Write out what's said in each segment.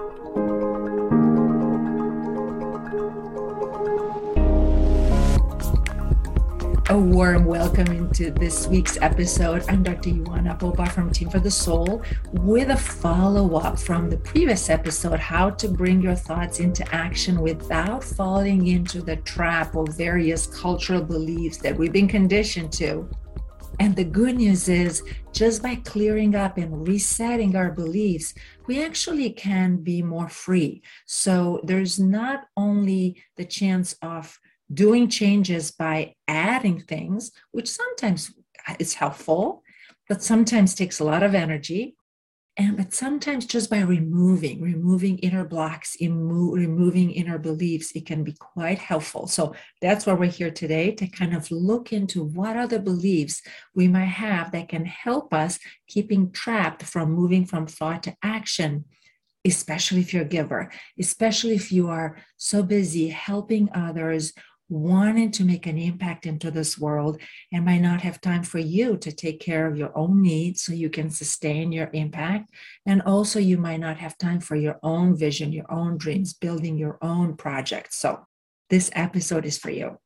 A warm welcome into this week's episode. I'm Dr. Ioana Popa from Team for the Soul with a follow up from the previous episode How to Bring Your Thoughts into Action Without Falling into the Trap of Various Cultural Beliefs that we've been conditioned to. And the good news is, just by clearing up and resetting our beliefs, we actually can be more free. So there's not only the chance of doing changes by adding things, which sometimes is helpful, but sometimes takes a lot of energy. And but sometimes just by removing, removing inner blocks, emo- removing inner beliefs, it can be quite helpful. So that's why we're here today to kind of look into what are the beliefs we might have that can help us keeping trapped from moving from thought to action especially if you're a giver, especially if you are so busy helping others wanting to make an impact into this world and might not have time for you to take care of your own needs so you can sustain your impact. And also, you might not have time for your own vision, your own dreams, building your own project. So, this episode is for you.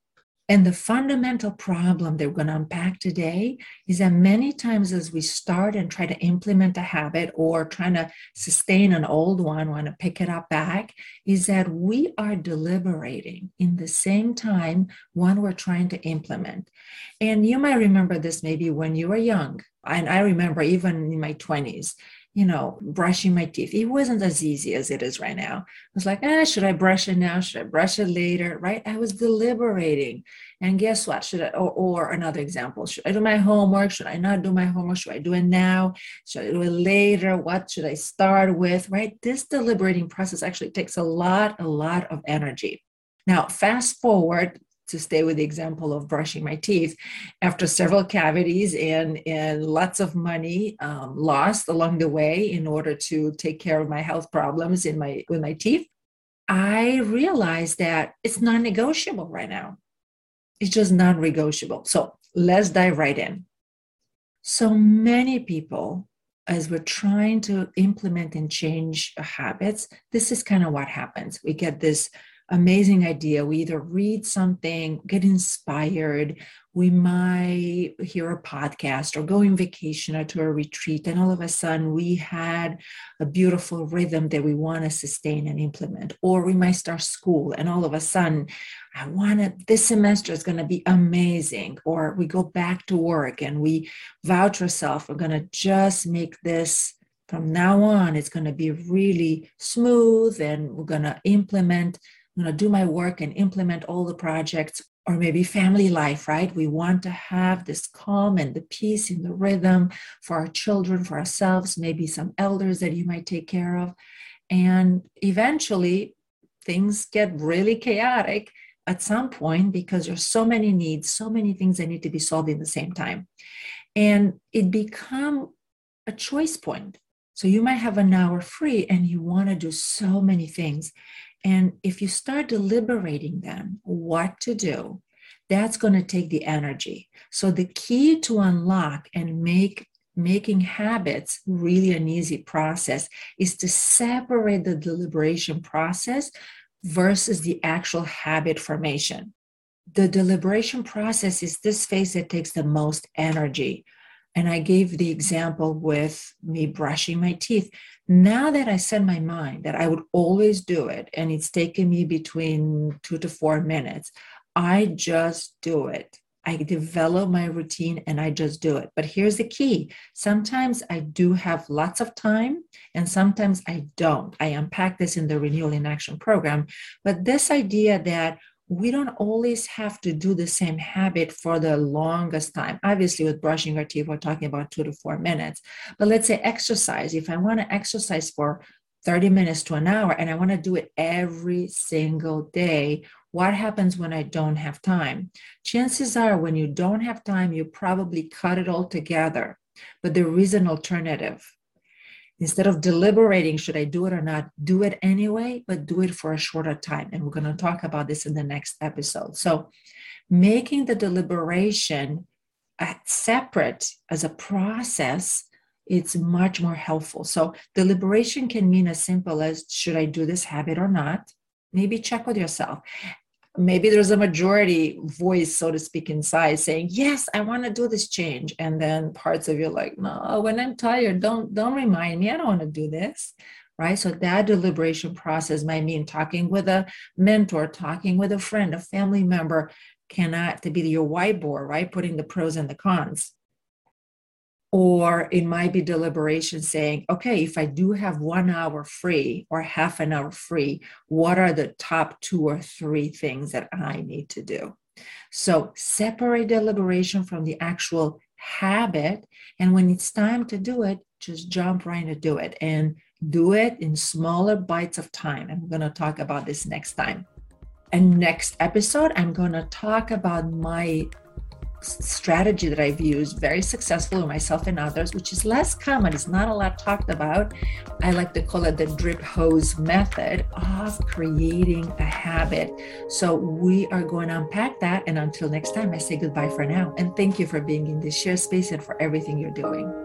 And the fundamental problem that we're going to unpack today is that many times as we start and try to implement a habit or trying to sustain an old one, want to pick it up back, is that we are deliberating in the same time when we're trying to implement. And you might remember this maybe when you were young. And I remember even in my 20s, you know, brushing my teeth. It wasn't as easy as it is right now. I was like, ah, should I brush it now? Should I brush it later? Right? I was deliberating. And guess what? Should I, or, or another example, should I do my homework? Should I not do my homework? Should I do it now? Should I do it later? What should I start with? Right? This deliberating process actually takes a lot, a lot of energy. Now, fast forward to stay with the example of brushing my teeth, after several cavities and, and lots of money um, lost along the way in order to take care of my health problems in my with my teeth, I realized that it's non-negotiable right now. It's just non-negotiable. So let's dive right in. So many people, as we're trying to implement and change habits, this is kind of what happens. We get this amazing idea. We either read something, get inspired, we might hear a podcast or go on vacation or to a retreat, and all of a sudden we had a beautiful rhythm that we want to sustain and implement. Or we might start school, and all of a sudden, I want to, this semester is going to be amazing. Or we go back to work and we vouch ourselves, we're going to just make this from now on, it's going to be really smooth and we're going to implement Going to do my work and implement all the projects, or maybe family life, right? We want to have this calm and the peace and the rhythm for our children, for ourselves, maybe some elders that you might take care of. And eventually, things get really chaotic at some point because there's so many needs, so many things that need to be solved in the same time. And it become a choice point. So you might have an hour free and you want to do so many things. And if you start deliberating then what to do, that's going to take the energy. So the key to unlock and make making habits really an easy process is to separate the deliberation process versus the actual habit formation. The deliberation process is this phase that takes the most energy. And I gave the example with me brushing my teeth. Now that I set my mind that I would always do it, and it's taken me between two to four minutes, I just do it. I develop my routine and I just do it. But here's the key sometimes I do have lots of time, and sometimes I don't. I unpack this in the Renewal in Action program. But this idea that we don't always have to do the same habit for the longest time. Obviously, with brushing our teeth, we're talking about two to four minutes. But let's say exercise. If I want to exercise for 30 minutes to an hour and I want to do it every single day, what happens when I don't have time? Chances are, when you don't have time, you probably cut it all together. But there is an alternative instead of deliberating should i do it or not do it anyway but do it for a shorter time and we're going to talk about this in the next episode so making the deliberation uh, separate as a process it's much more helpful. So deliberation can mean as simple as should I do this habit or not? Maybe check with yourself. Maybe there's a majority voice, so to speak, inside saying, Yes, I want to do this change. And then parts of you like, No, when I'm tired, don't don't remind me. I don't want to do this. Right. So that deliberation process might mean talking with a mentor, talking with a friend, a family member, cannot to be your whiteboard, right? Putting the pros and the cons or it might be deliberation saying, okay, if I do have one hour free or half an hour free, what are the top two or three things that I need to do? So separate deliberation from the actual habit. And when it's time to do it, just jump right into do it and do it in smaller bites of time. We're going to talk about this next time. And next episode, I'm going to talk about my strategy that I've used very successfully with myself and others, which is less common, it's not a lot talked about. I like to call it the drip hose method of creating a habit. So we are going to unpack that. And until next time, I say goodbye for now. And thank you for being in this shared space and for everything you're doing.